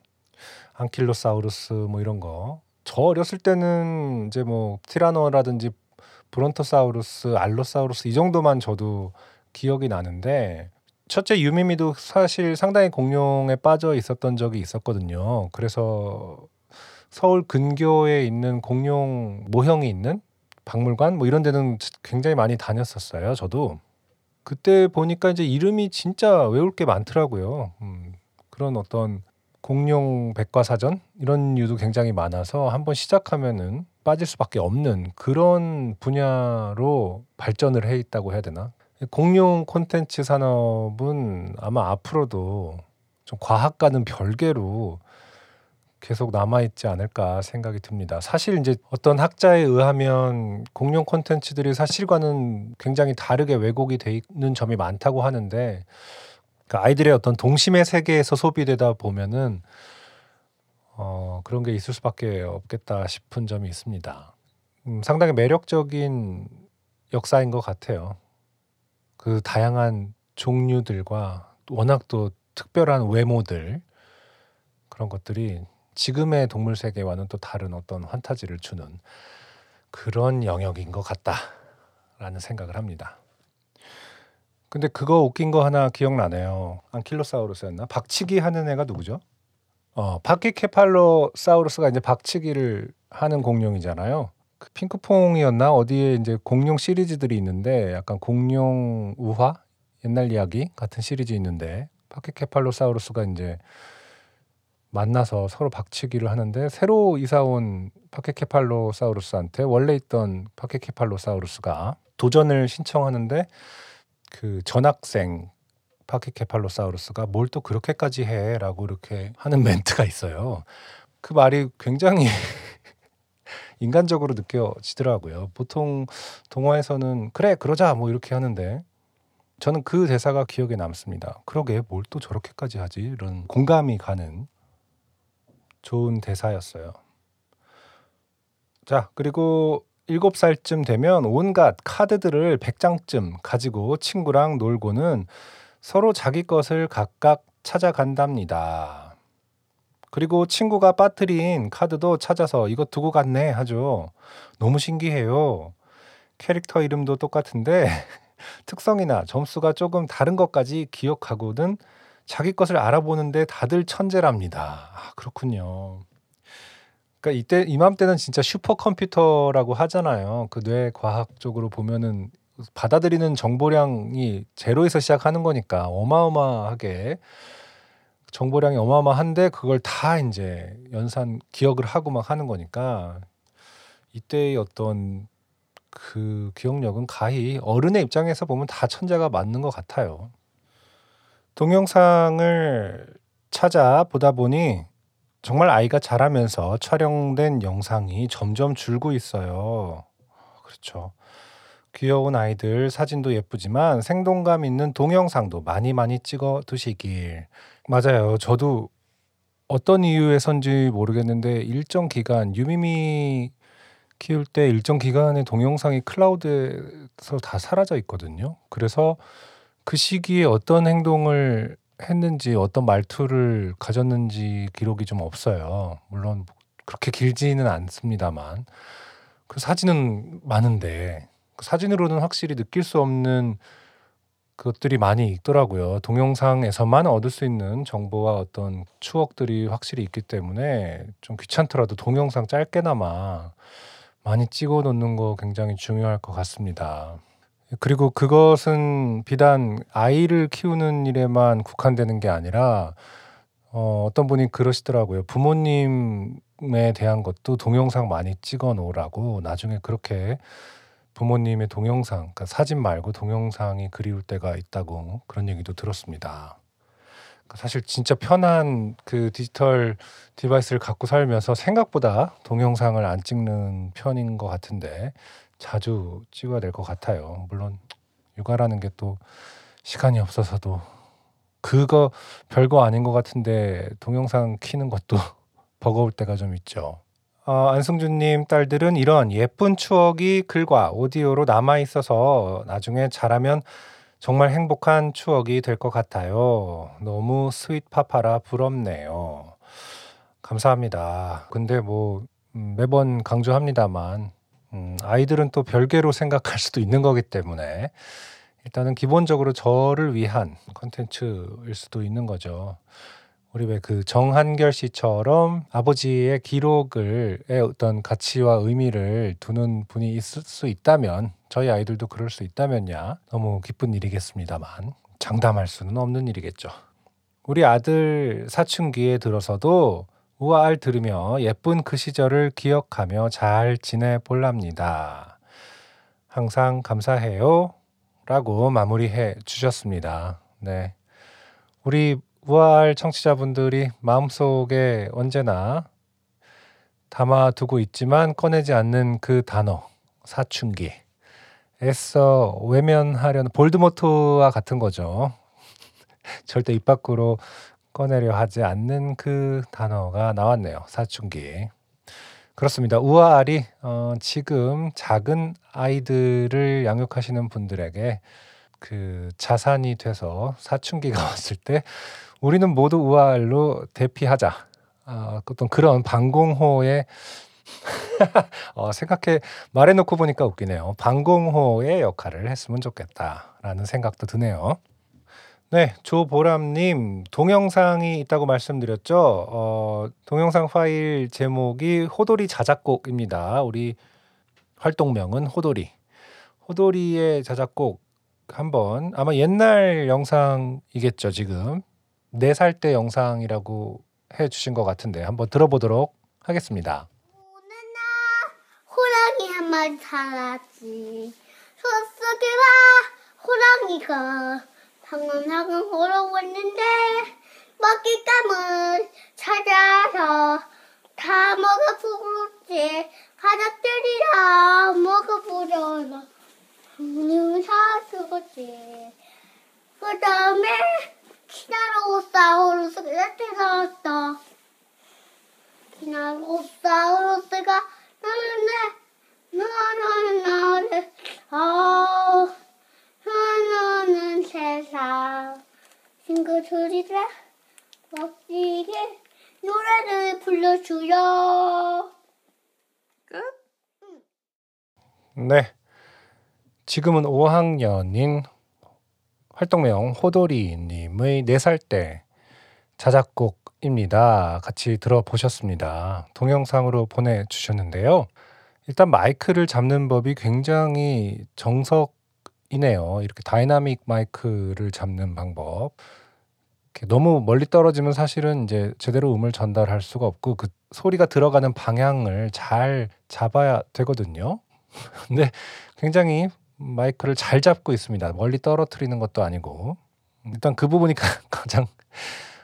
안킬로사우루스 뭐 이런 거. 저 어렸을 때는 이제 뭐 티라노라든지 브론토사우루스, 알로사우루스 이 정도만 저도 기억이 나는데 첫째 유미미도 사실 상당히 공룡에 빠져 있었던 적이 있었거든요. 그래서 서울 근교에 있는 공룡 모형이 있는 박물관 뭐 이런 데는 굉장히 많이 다녔었어요. 저도 그때 보니까 이제 이름이 진짜 외울 게 많더라고요. 음, 그런 어떤 공룡 백과사전 이런 류도 굉장히 많아서 한번 시작하면은 빠질 수밖에 없는 그런 분야로 발전을 해 있다고 해야 되나? 공룡 콘텐츠 산업은 아마 앞으로도 좀 과학과는 별개로 계속 남아있지 않을까 생각이 듭니다. 사실 이제 어떤 학자에 의하면 공룡 콘텐츠들이 사실과는 굉장히 다르게 왜곡이 돼 있는 점이 많다고 하는데 그 아이들의 어떤 동심의 세계에서 소비되다 보면은 어, 그런 게 있을 수밖에 없겠다 싶은 점이 있습니다. 음, 상당히 매력적인 역사인 것 같아요. 그 다양한 종류들과 워낙 또 특별한 외모들 그런 것들이 지금의 동물 세계와는 또 다른 어떤 환타지를 주는 그런 영역인 것 같다라는 생각을 합니다. 근데 그거 웃긴 거 하나 기억나네요. 안킬로사우루스였나? 박치기 하는 애가 누구죠? 어, 바퀴케팔로사우루스가 이제 박치기를 하는 공룡이잖아요. 그 핑크퐁이었나 어디에 이제 공룡 시리즈들이 있는데 약간 공룡 우화 옛날 이야기 같은 시리즈 있는데 파키케팔로사우루스가 이제 만나서 서로 박치기를 하는데 새로 이사 온 파키케팔로사우루스한테 원래 있던 파키케팔로사우루스가 도전을 신청하는데 그 전학생 파키케팔로사우루스가 뭘 또 그렇게까지 해라고 이렇게 하는 <laughs> 멘트가 있어요. 그 말이 굉장히 <laughs> 인간적으로 느껴지더라고요. 보통 동화에서는 그래 그러자 뭐 이렇게 하는데 저는 그 대사가 기억에 남습니다. 그러게 뭘 또 저렇게까지 하지 이런 공감이 가는 좋은 대사였어요. 자 그리고 일곱 살쯤 되면 온갖 카드들을 100장쯤 가지고 친구랑 놀고는 서로 자기 것을 각각 찾아간답니다. 그리고 친구가 빠뜨린 카드도 찾아서 이거 두고 갔네 하죠. 너무 신기해요. 캐릭터 이름도 똑같은데 <laughs> 특성이나 점수가 조금 다른 것까지 기억하고는 자기 것을 알아보는데 다들 천재랍니다. 아, 그렇군요. 그러니까 이때 이맘때는 진짜 슈퍼컴퓨터라고 하잖아요. 그 뇌 과학적으로 보면은 받아들이는 정보량이 제로에서 시작하는 거니까 어마어마하게 정보량이 어마어마한데 그걸 다 이제 연산 기억을 하고 막 하는 거니까 이때의 어떤 그 기억력은 가히 어른의 입장에서 보면 다 천재가 맞는 것 같아요. 동영상을 찾아 보다 보니 정말 아이가 자라면서 촬영된 영상이 점점 줄고 있어요. 그렇죠. 귀여운 아이들 사진도 예쁘지만 생동감 있는 동영상도 많이 많이 찍어 두시길. 맞아요. 저도 어떤 이유에선지 모르겠는데 일정 기간 유미미 키울 때 일정 기간의 동영상이 클라우드에서 다 사라져 있거든요. 그래서 그 시기에 어떤 행동을 했는지 어떤 말투를 가졌는지 기록이 좀 없어요. 물론 그렇게 길지는 않습니다만 그 사진은 많은데 그 사진으로는 확실히 느낄 수 없는 것들이 많이 있더라고요. 동영상에서만 얻을 수 있는 정보와 어떤 추억들이 확실히 있기 때문에 좀 귀찮더라도 동영상 짧게나마 많이 찍어 놓는 거 굉장히 중요할 것 같습니다. 그리고 그것은 비단 아이를 키우는 일에만 국한되는 게 아니라 어, 어떤 분이 그러시더라고요. 부모님에 대한 것도 동영상 많이 찍어 놓으라고 나중에 그렇게 부모님의 동영상, 그러니까 사진 말고 동영상이 그리울 때가 있다고 그런 얘기도 들었습니다. 그러니까 사실 진짜 편한 그 디지털 디바이스를 갖고 살면서 생각보다 동영상을 안 찍는 편인 것 같은데 자주 찍어야 될 것 같아요. 물론 육아라는 게 또 시간이 없어서도 그거 별거 아닌 것 같은데 동영상 키는 것도 <laughs> 버거울 때가 좀 있죠. 어, 안승준님 딸들은 이런 예쁜 추억이 글과 오디오로 남아 있어서 나중에 자라면 정말 행복한 추억이 될 것 같아요. 너무 sweet papa라 부럽네요. 감사합니다. 근데 뭐 음, 매번 강조합니다만 음, 아이들은 또 별개로 생각할 수도 있는 거기 때문에 일단은 기본적으로 저를 위한 컨텐츠일 수도 있는 거죠. 우리 왜 그 정한결 씨처럼 아버지의 기록을의 어떤 가치와 의미를 두는 분이 있을 수 있다면 저희 아이들도 그럴 수 있다면야 너무 기쁜 일이겠습니다만 장담할 수는 없는 일이겠죠. 우리 아들 사춘기에 들어서도 우아알 들으며 예쁜 그 시절을 기억하며 잘 지내볼랍니다. 항상 감사해요. 라고 마무리해 주셨습니다. 네. 우리 우아할 청취자분들이 마음속에 언제나 담아두고 있지만 꺼내지 않는 그 단어, 사춘기. 애써 외면하려는 볼드모트와 같은 거죠. <laughs> 절대 입 밖으로 꺼내려 하지 않는 그 단어가 나왔네요. 사춘기. 그렇습니다. 우아알이 어, 지금 작은 아이들을 양육하시는 분들에게 그 자산이 돼서 사춘기가 <laughs> 왔을 때 우리는 모두 우아알로 대피하자. 아, 어떤 그런 방공호의 <laughs> 어, 생각해 말해놓고 보니까 웃기네요. 방공호의 역할을 했으면 좋겠다라는 생각도 드네요. 네, 조보람님 동영상이 있다고 말씀드렸죠. 어, 동영상 파일 제목이 호돌이 자작곡입니다. 우리 활동명은 호돌이. 호돌이의 자작곡 한번 아마 옛날 영상이겠죠 지금 네 살 때 영상이라고 해주신 것 같은데 한번 들어보도록 하겠습니다. 호랑이 한 마리 살았지. 숲속에 와 호랑이가 방문하고 걸어고 있는데 먹잇감을 찾아서 다 먹어보지. 가족들이랑 먹어보려나. 방문을 사주겠지. 그 다음에 키나로사우루스가 나타났어. 키나로사우루스가 나는 나는 어 나는 세상 친구들이라 멋지게 노래를 불러주요. 끝. 네, 지금은 5학년인 활동명 호돌이님의 4살 때 자작곡입니다. 같이 들어보셨습니다. 동영상으로 보내주셨는데요. 일단 마이크를 잡는 법이 굉장히 정석 이네요. 이렇게 다이나믹 마이크를 잡는 방법. 너무 멀리 떨어지면 사실은 이제 제대로 음을 전달할 수가 없고 그 소리가 들어가는 방향을 잘 잡아야 되거든요. <laughs> 근데 굉장히 마이크를 잘 잡고 있습니다. 멀리 떨어뜨리는 것도 아니고 일단 그 부분이 가- <laughs> 가장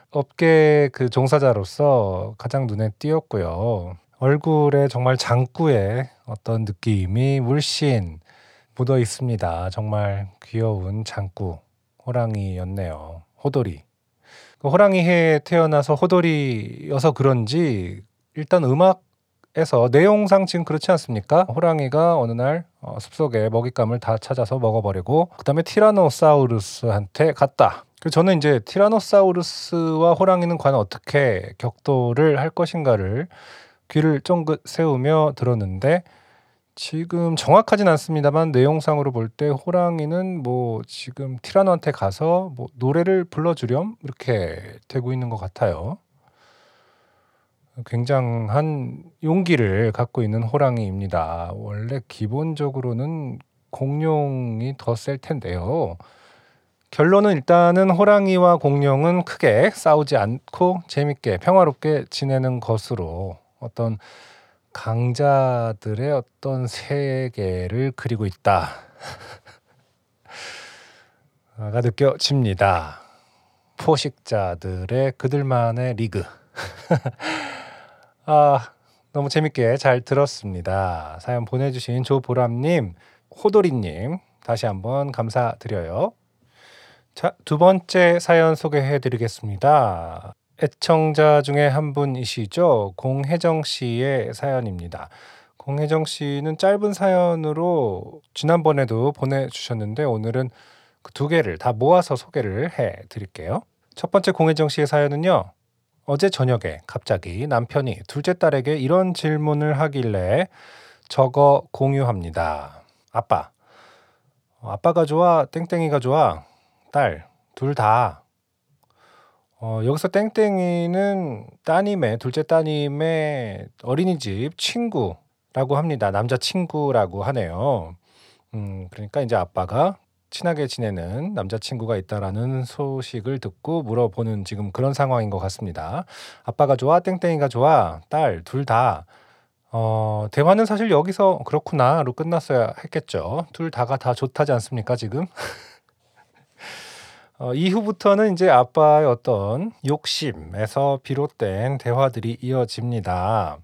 업계 그 종사자로서 가장 눈에 띄었고요. 얼굴에 정말 장구의 어떤 느낌이 물씬 묻어 있습니다. 정말 귀여운 장구 호랑이였네요. 호돌이. 그 호랑이 해에 태어나서 호돌이여서 그런지 일단 음악에서 내용상 지금 그렇지 않습니까? 호랑이가 어느 날 어, 숲속에 먹잇감을 다 찾아서 먹어버리고 그다음에 티라노사우루스한테 갔다. 그 저는 이제 티라노사우루스와 호랑이는 과연 어떻게 격돌을 할 것인가를 귀를 쫑긋 세우며 들었는데 지금 정확하진 않습니다만 내용상으로 볼 때 호랑이는 뭐 지금 티라노한테 가서 뭐 노래를 불러주렴 이렇게 되고 있는 것 같아요. 굉장한 용기를 갖고 있는 호랑이입니다. 원래 기본적으로는 공룡이 더 셀 텐데요. 결론은 일단은 호랑이와 공룡은 크게 싸우지 않고 재밌게 평화롭게 지내는 것으로 어떤 강자들의 어떤 세계를 그리고 있다. 가 느껴집니다. 포식자들의 그들만의 리그. <laughs> 아, 너무 재밌게 잘 들었습니다. 사연 보내주신 조보람님, 호돌이님, 다시 한번 감사드려요. 자, 두 번째 사연 소개해 드리겠습니다. 애청자 중에 한 분이시죠. 공혜정 씨의 사연입니다. 공혜정 씨는 짧은 사연으로 지난번에도 보내주셨는데 오늘은 그 두 개를 다 모아서 소개를 해 드릴게요. 첫 번째 공혜정 씨의 사연은요. 어제 저녁에 갑자기 남편이 둘째 딸에게 이런 질문을 하길래 적어 공유합니다. 아빠, 어, 아빠가 좋아? 땡땡이가 좋아? 딸, 둘 다. 어, 여기서 땡땡이는 따님의 둘째 따님의 어린이집 친구라고 합니다. 남자 친구라고 하네요. 음, 그러니까 이제 아빠가 친하게 지내는 남자친구가 있다라는 소식을 듣고 물어보는 지금 그런 상황인 것 같습니다. 아빠가 좋아, 땡땡이가 좋아, 딸 둘 다. 어, 대화는 사실 여기서 그렇구나로 끝났어야 했겠죠. 둘 다가 다 좋다지 않습니까, 지금? <laughs> 어, 이후부터는 이제 아빠의 어떤 욕심에서 비롯된 대화들이 이어집니다.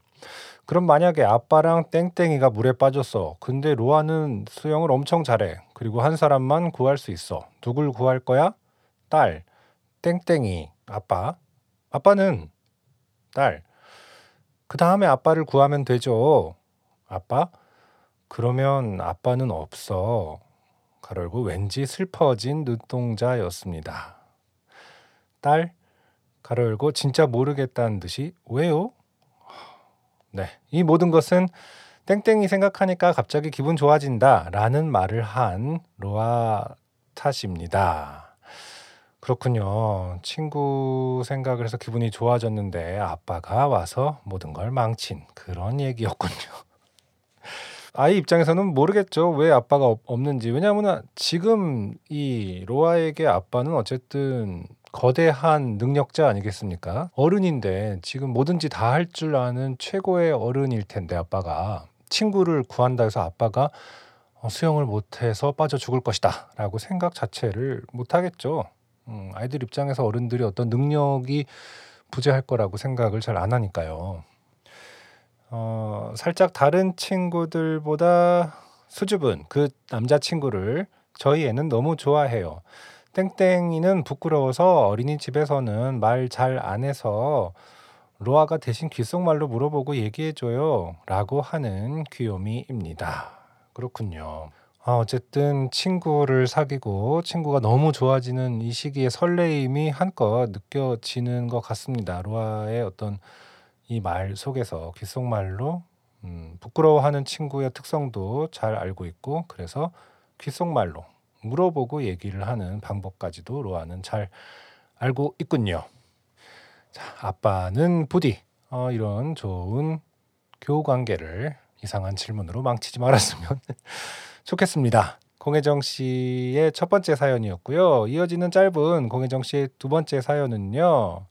그럼 만약에 아빠랑 땡땡이가 물에 빠졌어. 근데 로아는 수영을 엄청 잘해. 그리고 한 사람만 구할 수 있어. 누굴 구할 거야? 딸. 땡땡이. 아빠. 아빠는 딸. 그 다음에 아빠를 구하면 되죠. 아빠? 그러면 아빠는 없어. 가열고 왠지 슬퍼진 눈동자였습니다. 딸, 가로 열고 진짜 모르겠다는 듯이 왜요? 네, 이 모든 것은 땡땡이 생각하니까 갑자기 기분 좋아진다라는 말을 한 로아 탓입니다. 그렇군요. 친구 생각을 해서 기분이 좋아졌는데 아빠가 와서 모든 걸 망친 그런 얘기였군요. 아이 입장에서는 모르겠죠. 왜 아빠가 없- 없는지. 왜냐하면 지금 이 로아에게 아빠는 어쨌든 거대한 능력자 아니겠습니까? 어른인데 지금 뭐든지 다 할 줄 아는 최고의 어른일 텐데 아빠가 친구를 구한다 해서 아빠가 어, 수영을 못해서 빠져 죽을 것이다 라고 생각 자체를 못하겠죠. 음, 아이들 입장에서 어른들이 어떤 능력이 부재할 거라고 생각을 잘 안 하니까요. 어, 살짝 다른 친구들보다 수줍은 그 남자친구를 저희 애는 너무 좋아해요. 땡땡이는 부끄러워서 어린이집에서는 말 잘 안 해서 로아가 대신 귓속말로 물어보고 얘기해줘요. 라고 하는 귀요미입니다. 그렇군요. 아, 어쨌든 친구를 사귀고 친구가 너무 좋아지는 이 시기에 설레임이 한껏 느껴지는 것 같습니다. 로아의 어떤 이 말 속에서 귓속말로 음, 부끄러워하는 친구의 특성도 잘 알고 있고 그래서 귓속말로 물어보고 얘기를 하는 방법까지도 로아는 잘 알고 있군요. 자, 아빠는 부디 어, 이런 좋은 교우 관계를 이상한 질문으로 망치지 말았으면 <laughs> 좋겠습니다. 공혜정 씨의 첫 번째 사연이었고요. 이어지는 짧은 공혜정 씨의 두 번째 사연은요.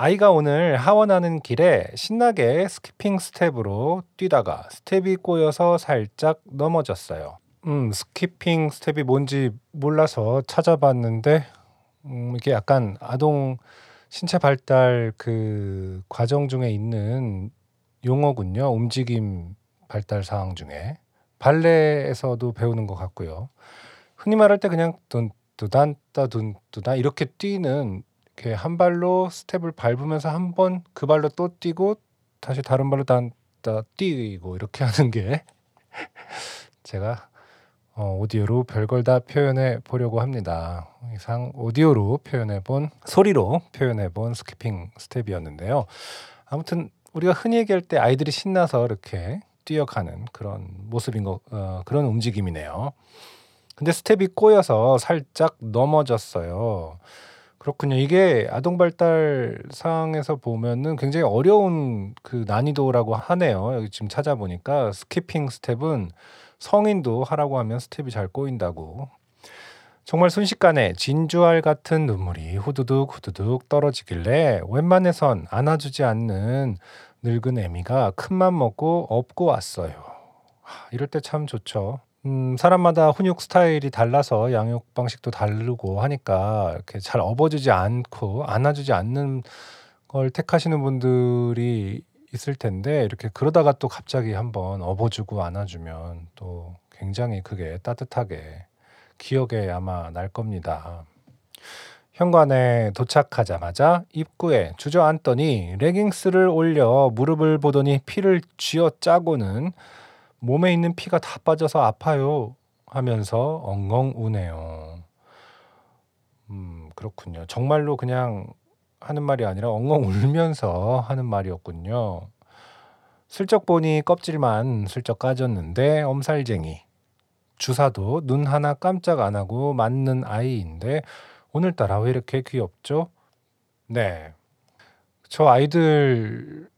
아이가 오늘 하원하는 길에 신나게 skipping step으로 뛰다가 스텝이 꼬여서 살짝 넘어졌어요. 음, skipping step이 뭔지 몰라서 찾아봤는데 음, 이게 약간 아동 신체 발달 그 과정 중에 있는 용어군요. 움직임 발달 사항 중에 발레에서도 배우는 것 같고요. 흔히 말할 때 그냥 둔 두단 따둔 두단 이렇게 뛰는 이렇게 한 발로 스텝을 밟으면서 한 번 그 발로 또 뛰고 다시 다른 발로 단따 뛰고 이렇게 <laughs> 하는 게 제가 어, 오디오로 별걸 다 표현해 보려고 합니다. 이상 오디오로 표현해 본 소리로 표현해 본 skipping step이었는데요. 아무튼 우리가 흔히 얘기할 때 아이들이 신나서 이렇게 뛰어가는 그런 모습인 거 어, 그런 움직임이네요. 근데 스텝이 꼬여서 살짝 넘어졌어요. 그렇군요. 이게 아동 발달 상황에서 보면은 굉장히 어려운 그 난이도라고 하네요. 여기 지금 찾아보니까 skipping step은 성인도 하라고 하면 스텝이 잘 꼬인다고. 정말 순식간에 진주알 같은 눈물이 후두둑 후두둑 떨어지길래 웬만해선 안아주지 않는 늙은 애미가 큰맘 먹고 업고 왔어요. 하, 이럴 때 참 좋죠. 음, 사람마다 훈육 스타일이 달라서 양육 방식도 다르고 하니까 이렇게 잘 업어주지 않고 안아주지 않는 걸 택하시는 분들이 있을 텐데 이렇게 그러다가 또 갑자기 한번 업어주고 안아주면 또 굉장히 그게 따뜻하게 기억에 아마 날 겁니다. 현관에 도착하자마자 입구에 주저앉더니 레깅스를 올려 무릎을 보더니 피를 쥐어 짜고는 몸에 있는 피가 다 빠져서 아파요 하면서 엉엉 우네요. 음, 그렇군요. 정말로 그냥 하는 말이 아니라 엉엉 울면서 하는 말이었군요. 슬쩍 보니 껍질만 슬쩍 까졌는데 엄살쟁이. 주사도 눈 하나 깜짝 안 하고 맞는 아이인데 오늘따라 왜 이렇게 귀엽죠? 네. 저 아이들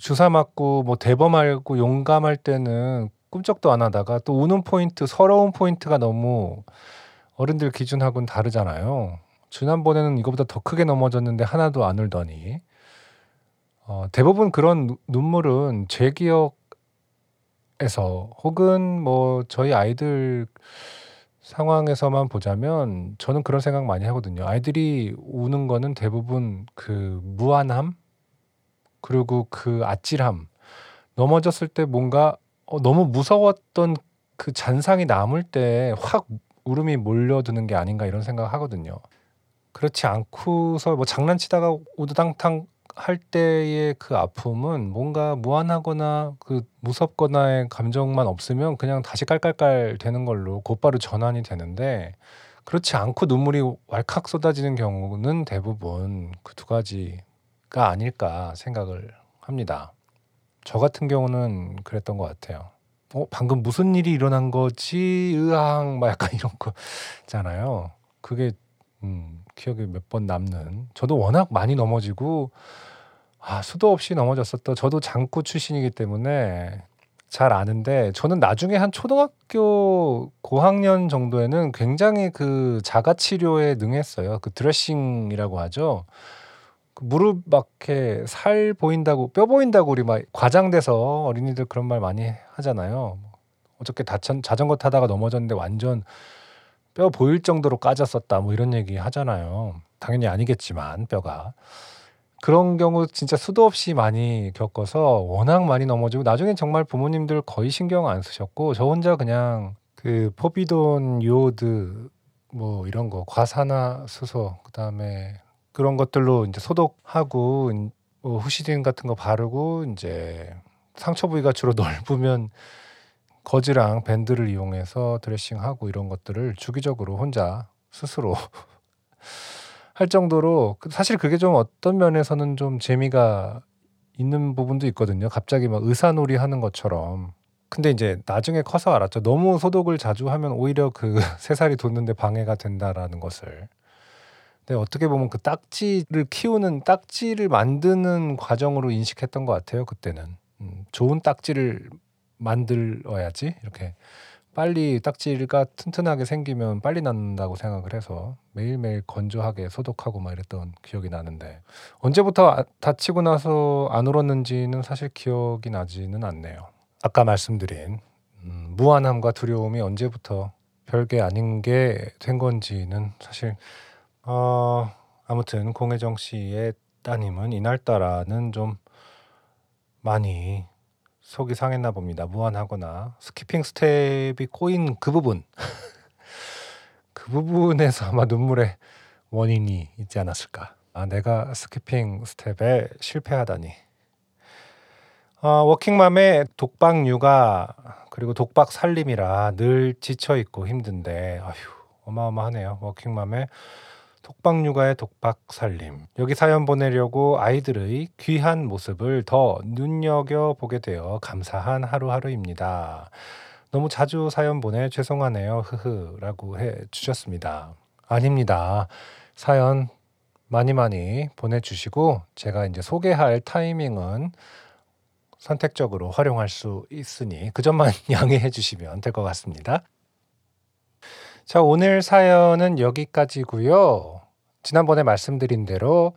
주사 맞고 뭐 대범하고 용감할 때는 꿈쩍도 안 하다가 또 우는 포인트, 서러운 포인트가 너무 어른들 기준하고는 다르잖아요. 지난번에는 이거보다 더 크게 넘어졌는데 하나도 안 울더니 어, 대부분 그런 누- 눈물은 제 기억에서 혹은 뭐 저희 아이들 상황에서만 보자면 저는 그런 생각 많이 하거든요. 아이들이 우는 거는 대부분 그 무안함 그리고 그 아찔함 넘어졌을 때 뭔가 어, 너무 무서웠던 그 잔상이 남을 때 확 울음이 몰려드는 게 아닌가 이런 생각 하거든요. 그렇지 않고서 뭐 장난치다가 우두당탕 할 때의 그 아픔은 뭔가 무한하거나 그 무섭거나의 감정만 없으면 그냥 다시 깔깔깔 되는 걸로 곧바로 전환이 되는데 그렇지 않고 눈물이 왈칵 쏟아지는 경우는 대부분 그 두 가지 가 아닐까 생각을 합니다. 저 같은 경우는 그랬던 것 같아요. 어, 방금 무슨 일이 일어난 거지? 으앙, 막 약간 <laughs> 이런 거잖아요. 그게 음, 기억에 몇 번 남는. 저도 워낙 많이 넘어지고 아, 수도 없이 넘어졌었던. 저도 장구 출신이기 때문에 잘 아는데 저는 나중에 한 초등학교 고학년 정도에는 굉장히 그 자가 치료에 능했어요. 그 드레싱이라고 하죠. 그 무릎 막 이렇게 살 보인다고 뼈 보인다고 우리 막 과장돼서 어린이들 그런 말 많이 하잖아요. 어저께 다천 자전거 타다가 넘어졌는데 완전 뼈 보일 정도로 까졌었다 뭐 이런 얘기 하잖아요. 당연히 아니겠지만 뼈가 그런 경우 진짜 수도 없이 많이 겪어서 워낙 많이 넘어지고 나중에 정말 부모님들 거의 신경 안 쓰셨고 저 혼자 그냥 그 포비돈 요오드 뭐 이런 거 과산화수소 그다음에 그런 것들로 이제 소독하고 뭐 후시딘 같은 거 바르고 이제 상처 부위가 주로 <laughs> 넓으면 거즈랑 밴드를 이용해서 드레싱하고 이런 것들을 주기적으로 혼자 스스로 <laughs> 할 정도로 그 사실 그게 좀 어떤 면에서는 좀 재미가 있는 부분도 있거든요. 갑자기 막 의사놀이 하는 것처럼. 근데 이제 나중에 커서 알았죠. 너무 소독을 자주 하면 오히려 그 <laughs> 새살이 돋는데 방해가 된다라는 것을. 근데 어떻게 보면 그 딱지를 키우는 딱지를 만드는 과정으로 인식했던 것 같아요. 그때는 음, 좋은 딱지를 만들어야지 이렇게 빨리 딱지가 튼튼하게 생기면 빨리 낫는다고 생각을 해서 매일매일 건조하게 소독하고 막 이랬던 기억이 나는데 언제부터 아- 다치고 나서 안 울었는지는 사실 기억이 나지는 않네요. 아까 말씀드린 음, 무안함과 두려움이 언제부터 별게 아닌 게 된 건지는 사실 어, 아무튼 공혜정 씨의 따님은 이날따라는 좀 많이 속이 상했나 봅니다. 무안하거나 skipping step이 꼬인 그 부분 <laughs> 그 부분에서 아마 눈물의 원인이 있지 않았을까. 아, 내가 skipping step에 실패하다니. 어, 워킹맘의 독박 육아 그리고 독박 살림이라 늘 지쳐 있고 힘든데 아휴 어마어마하네요. 워킹맘의 독박 육아의 독박 살림. 여기 사연 보내려고 아이들의 귀한 모습을 더 눈여겨 보게 되어 감사한 하루하루입니다. 너무 자주 사연 보내 죄송하네요. 흐흐 라고 해 주셨습니다. 아닙니다. 사연 많이 많이 보내주시고 제가 이제 소개할 타이밍은 선택적으로 활용할 수 있으니 그 점만 <laughs> 양해해 주시면 될 것 같습니다. 자, 오늘 사연은 여기까지고요. 지난번에 말씀드린 대로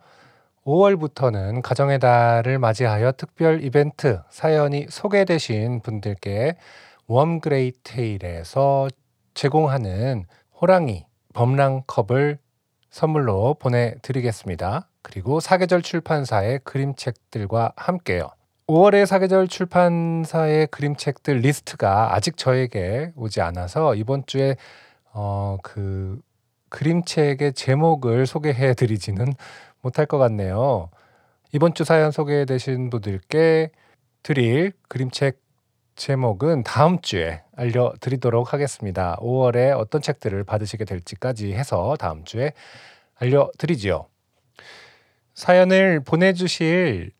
5월부터는 가정의 달을 맞이하여 특별 이벤트 사연이 소개되신 분들께 웜그레이 테일에서 제공하는 호랑이 범랑컵을 선물로 보내드리겠습니다. 그리고 사계절 출판사의 그림책들과 함께요. 5월에 사계절 출판사의 그림책들 리스트가 아직 저에게 오지 않아서 이번 주에 어, 그 그림책의 제목을 소개해 드리지는 못할 것 같네요. 이번 주 사연 소개되신 분들께 드릴 그림책 제목은 다음 주에 알려드리도록 하겠습니다. 5월에 어떤 책들을 받으시게 될지까지 해서 다음 주에 알려드리지요. 사연을 보내주실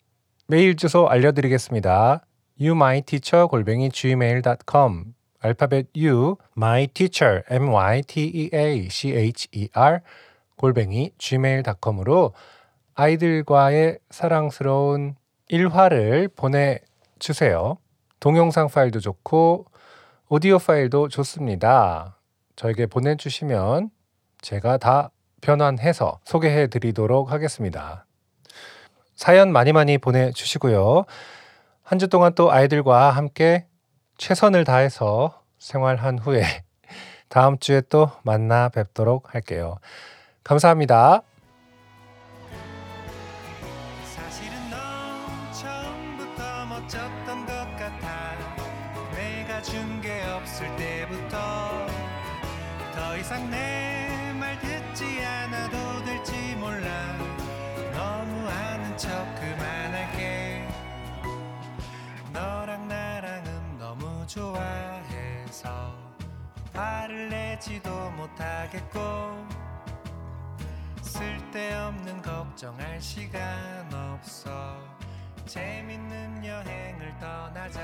메일 주소 알려드리겠습니다. youmyteacher 골뱅이 gmail.com 알파벳 U my teacher M Y T E A C H E R 골뱅이 gmail.com으로 아이들과의 사랑스러운 일화를 보내 주세요. 동영상 파일도 좋고 오디오 파일도 좋습니다. 저에게 보내 주시면 제가 다 변환해서 소개해 드리도록 하겠습니다. 사연 많이 많이 보내 주시고요. 한 주 동안 또 아이들과 함께 최선을 다해서 생활한 후에 <laughs> 다음 주에 또 만나 뵙도록 할게요. 감사합니다. 못하겠고 쓸데없는 걱정할 시간 없어. 재밌는 여행을 떠나자